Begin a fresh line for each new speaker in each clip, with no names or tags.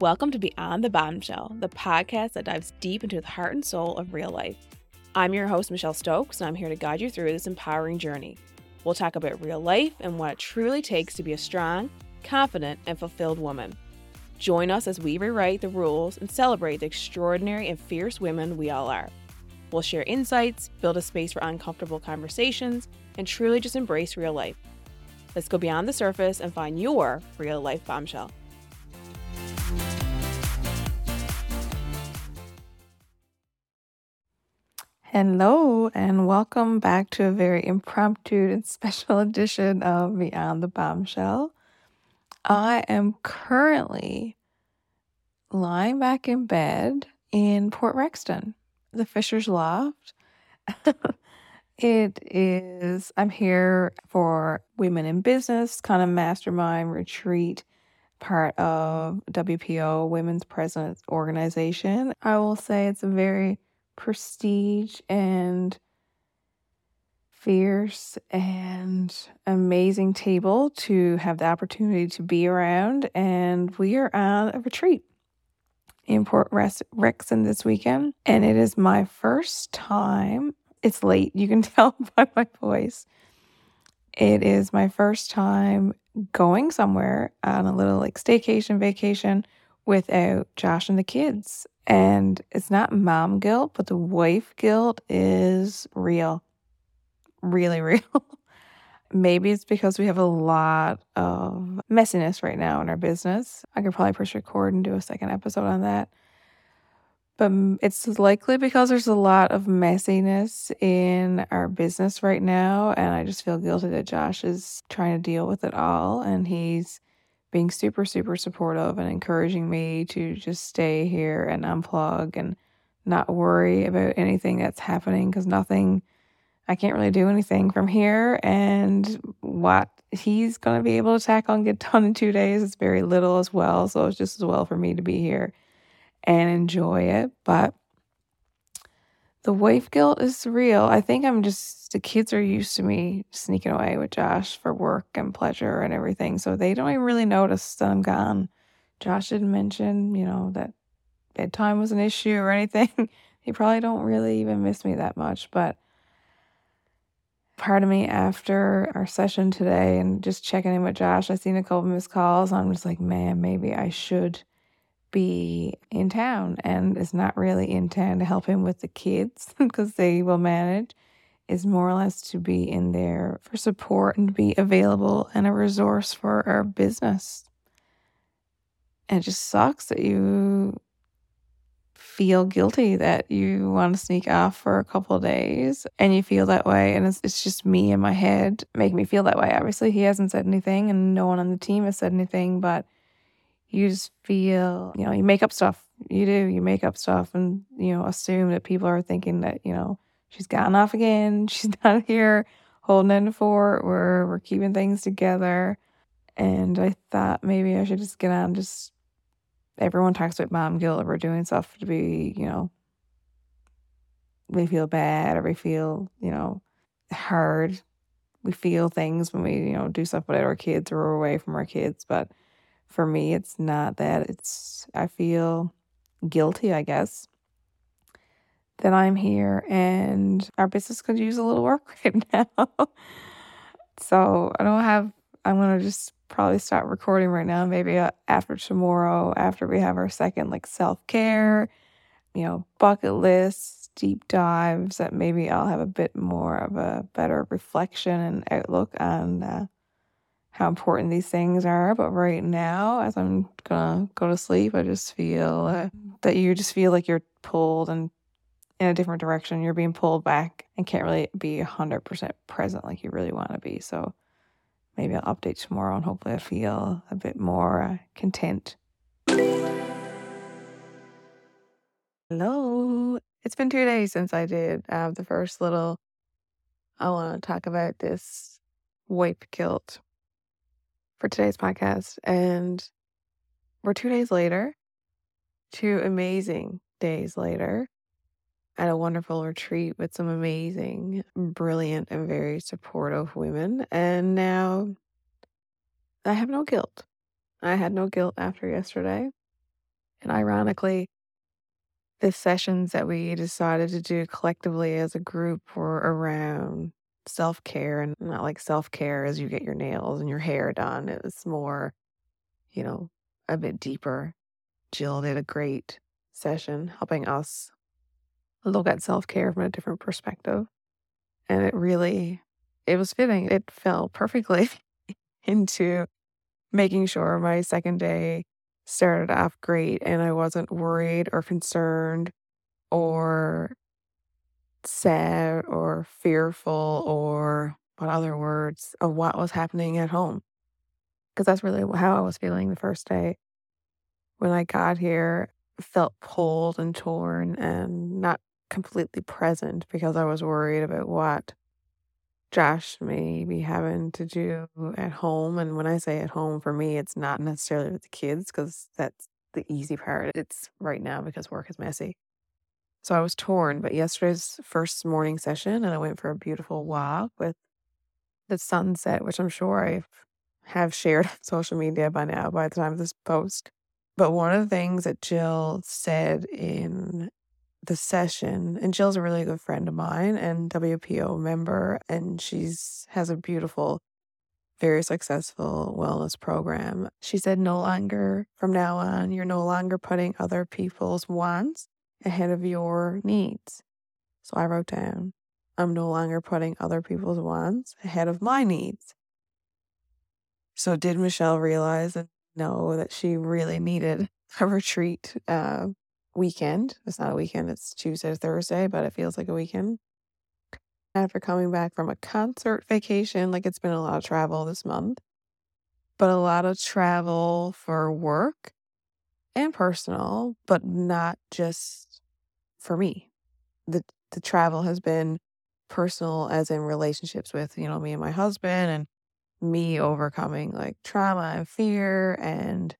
Welcome to Beyond the Bombshell, the podcast that dives deep into the heart and soul of real life. I'm your host, Michelle Stokes, and I'm here to guide you through this empowering journey. We'll talk about real life and what it truly takes to be a strong, confident, and fulfilled woman. Join us as we rewrite the rules and celebrate the extraordinary and fierce women we all are. We'll share insights, build a space for uncomfortable conversations, and truly just embrace real life. Let's go beyond the surface and find your real life bombshell. Hello, and welcome back to a very impromptu and special edition of Beyond the Bombshell. I am currently lying back in bed in Port Rexton, the Fisher's Loft. it is, I'm here for Women in Business kind of mastermind retreat, part of WPO, Women's Presidents Organization. I will say it's a very prestige and fierce and amazing table to have the opportunity to be around. And we are on a retreat in Port Rexton this weekend. And it is my first time. It's late, you can tell by my voice. It is my first time going somewhere on a little like staycation vacation without Josh and the kids. And it's not mom guilt, but the wife guilt is real. Really real. Maybe it's because we have a lot of messiness right now in our business. I could probably push record and do a second episode on that. But it's likely because there's a lot of messiness in our business right now. And I just feel guilty that Josh is trying to deal with it all. And he's being super, super supportive and encouraging me to just stay here and unplug and not worry about anything that's happening because nothing, I can't really do anything from here. And what he's going to be able to tackle and get done in two days is very little as well. So it's just as well for me to be here and enjoy it. But the wife guilt is real. I think I'm just, the kids are used to me sneaking away with Josh for work and pleasure and everything. So they don't even really notice that I'm gone. Josh didn't mention, you know, that bedtime was an issue or anything. they probably don't really even miss me that much. But part of me after our session today and just checking in with Josh, I seen a couple missed calls. I'm just like, man, maybe I should be in town and is not really in town to help him with the kids because they will manage. Is more or less to be in there for support and be available and a resource for our business. And it just sucks that you feel guilty that you want to sneak off for a couple of days and you feel that way and it's, it's just me in my head. Make me feel that way. Obviously he hasn't said anything and no one on the team has said anything but you just feel, you know, you make up stuff. You do, you make up stuff and, you know, assume that people are thinking that, you know, she's gotten off again. She's not here holding in the fort. We're, we're keeping things together. And I thought maybe I should just get on, just, everyone talks about mom guilt. We're doing stuff to be, you know, we feel bad or we feel, you know, hard. We feel things when we, you know, do stuff without our kids or we're away from our kids. But for me, it's not that. It's, I feel guilty, I guess, that I'm here and our business could use a little work right now. so I don't have, I'm going to just probably start recording right now, maybe uh, after tomorrow, after we have our second like self care, you know, bucket lists, deep dives, that maybe I'll have a bit more of a better reflection and outlook on uh, how important these things are. But right now, as I'm gonna go to sleep, I just feel uh, that you just feel like you're pulled and in a different direction. You're being pulled back and can't really be 100% present like you really want to be. So maybe I'll update tomorrow and hopefully I feel a bit more uh, content. Hello. It's been two days since I did uh, the first little. I want to talk about this wife guilt for today's podcast. And we're two days later, two amazing days later, at a wonderful retreat with some amazing, brilliant, and very supportive women. And now I have no guilt. I had no guilt after yesterday. And ironically, the sessions that we decided to do collectively as a group were around self care and not like self care as you get your nails and your hair done. It was more, you know, a bit deeper. Jill did a great session helping us look at self care from a different perspective. And it really, it was fitting. It fell perfectly into making sure my second day started off great and I wasn't worried or concerned or sad or fearful or what other words of what was happening at home. Because that's really how I was feeling the first day. When I got here, felt pulled and torn and not completely present because I was worried about what Josh may be having to do at home. And when I say at home, for me, it's not necessarily with the kids because that's the easy part. It's right now because work is messy. So I was torn. But yesterday's first morning session, and I went for a beautiful walk with the sunset, which I'm sure I have shared on social media by now by the time of this post. But one of the things that Jill said in the session and Jill's a really good friend of mine and WPO member and she's has a beautiful very successful wellness program. She said no longer from now on you're no longer putting other people's wants ahead of your needs. So I wrote down I'm no longer putting other people's wants ahead of my needs. So did Michelle realize and know that she really needed a retreat uh, weekend. It's not a weekend, it's Tuesday to Thursday, but it feels like a weekend. After coming back from a concert vacation, like it's been a lot of travel this month, but a lot of travel for work and personal, but not just for me. The the travel has been personal as in relationships with, you know, me and my husband and me overcoming like trauma and fear and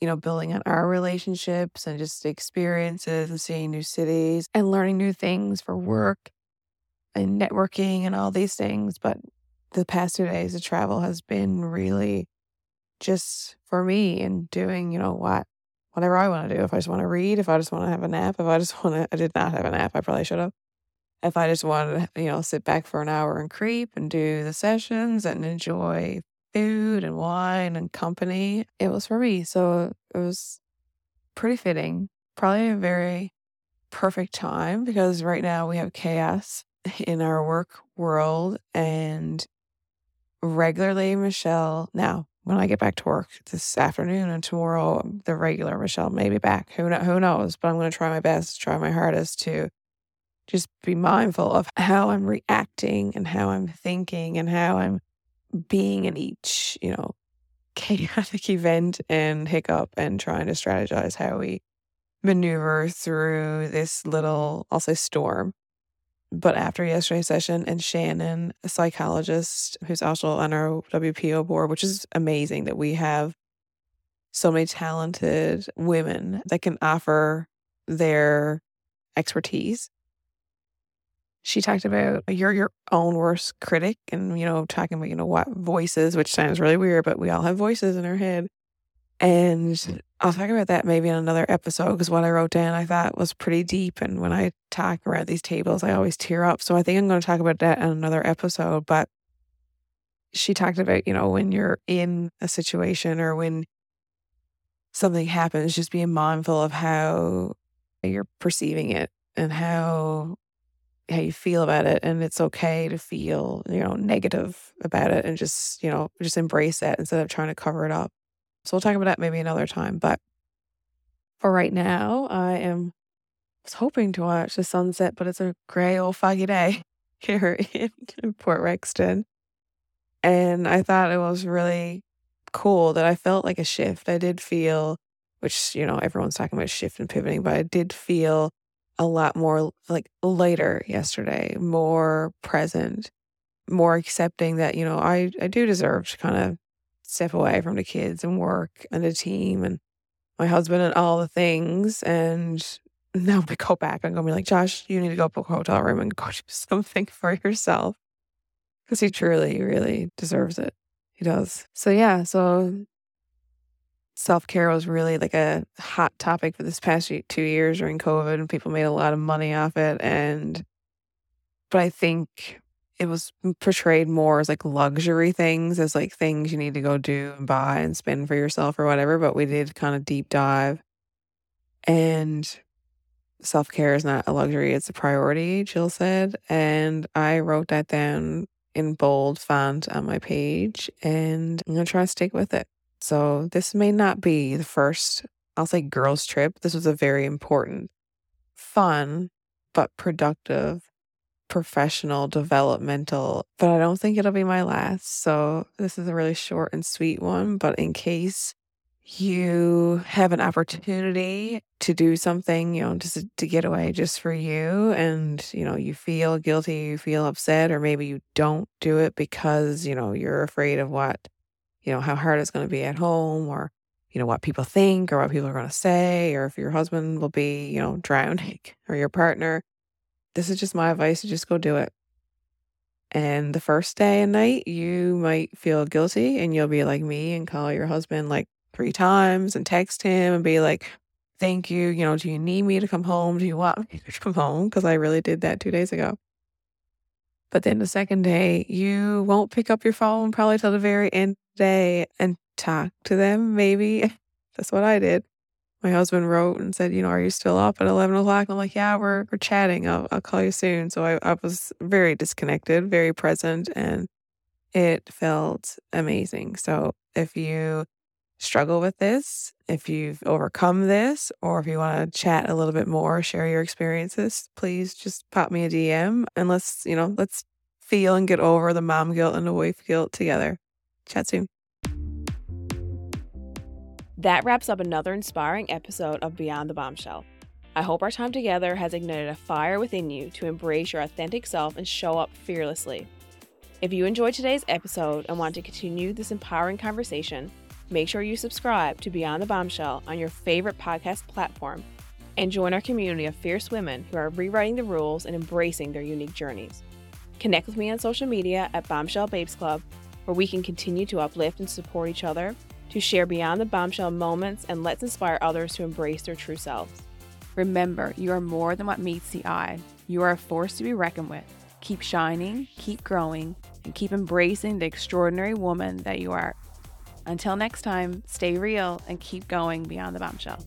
you know, building on our relationships and just experiences and seeing new cities and learning new things for work and networking and all these things. But the past two days of travel has been really just for me and doing, you know, what whatever I want to do. If I just want to read, if I just want to have a nap, if I just want to, I did not have a nap. I probably should have. If I just wanted to, you know, sit back for an hour and creep and do the sessions and enjoy food and wine and company, it was for me. So it was pretty fitting. Probably a very perfect time because right now we have chaos in our work world and regularly Michelle now when I get back to work this afternoon and tomorrow um, the regular Michelle may be back who who knows but I'm going to try my best try my hardest to just be mindful of how I'm reacting and how I'm thinking and how I'm being in each, you know, chaotic event and hiccup and trying to strategize how we maneuver through this little, I'll say, storm. But after yesterday's session, and Shannon, a psychologist who's also on our WPO board, which is amazing that we have so many talented women that can offer their expertise she talked about you're your own worst critic and, you know, talking about, you know, what voices, which sounds really weird, but we all have voices in our head. And hmm. I'll talk about that maybe in another episode because what I wrote down I thought was pretty deep. And when I talk around these tables, I always tear up. So I think I'm going to talk about that in another episode. But she talked about, you know, when you're in a situation or when something happens, just being mindful of how you're perceiving it and how how you feel about it and it's okay to feel you know negative about it and just you know just embrace that instead of trying to cover it up so we'll talk about that maybe another time but for right now i am was hoping to watch the sunset but it's a gray old foggy day here in port rexton. And i thought it was really cool that i felt like a shift. I did feel which you know everyone's talking about shift and pivoting but i did feel a lot more like lighter yesterday, more present, more accepting that, you know, I, I do deserve to kind of step away from the kids and work and the team and my husband and all the things. And now to go back, going to be like, Josh, you need to go book a hotel room and go do something for yourself. Because he truly, really deserves it. He does. So, yeah. So self care was really like a hot topic for this past two years during COVID, and people made a lot of money off it. And, but I think it was portrayed more as like luxury things, as like things you need to go do and buy and spend for yourself or whatever. But we did kind of deep dive. And self care is not a luxury, it's a priority, Jill said. And I wrote that down in bold font on my page, and I'm going to try to stick with it. So, this may not be the first, I'll say, girls' trip. This was a very important, fun, but productive, professional, developmental, but I don't think it'll be my last. So, this is a really short and sweet one. But in case you have an opportunity to do something, you know, just to get away just for you, and, you know, you feel guilty, you feel upset, or maybe you don't do it because, you know, you're afraid of what you know, how hard it's going to be at home or, you know, what people think or what people are going to say or if your husband will be, you know, drowning or your partner. This is just my advice just go do it. And the first day and night, you might feel guilty and you'll be like me and call your husband like three times and text him and be like, thank you. You know, do you need me to come home? Do you want me to come home? Because I really did that two days ago. But then the second day, you won't pick up your phone probably till the very end of the day and talk to them, maybe. That's what I did. My husband wrote and said, you know, are you still up at 11 o'clock? I'm like, yeah, we're, we're chatting. I'll, I'll call you soon. So I, I was very disconnected, very present, and it felt amazing. So if you struggle with this, if you've overcome this, or if you want to chat a little bit more, share your experiences, please just pop me a DM and let's, you know, let's feel and get over the mom guilt and the wife guilt together. Chat soon.
That wraps up another inspiring episode of Beyond the Bombshell. I hope our time together has ignited a fire within you to embrace your authentic self and show up fearlessly. If you enjoyed today's episode and want to continue this empowering conversation, Make sure you subscribe to Beyond the Bombshell on your favorite podcast platform and join our community of fierce women who are rewriting the rules and embracing their unique journeys. Connect with me on social media at Bombshell Babes Club, where we can continue to uplift and support each other, to share beyond the bombshell moments, and let's inspire others to embrace their true selves. Remember, you are more than what meets the eye. You are a force to be reckoned with. Keep shining, keep growing, and keep embracing the extraordinary woman that you are. Until next time, stay real and keep going beyond the bombshell.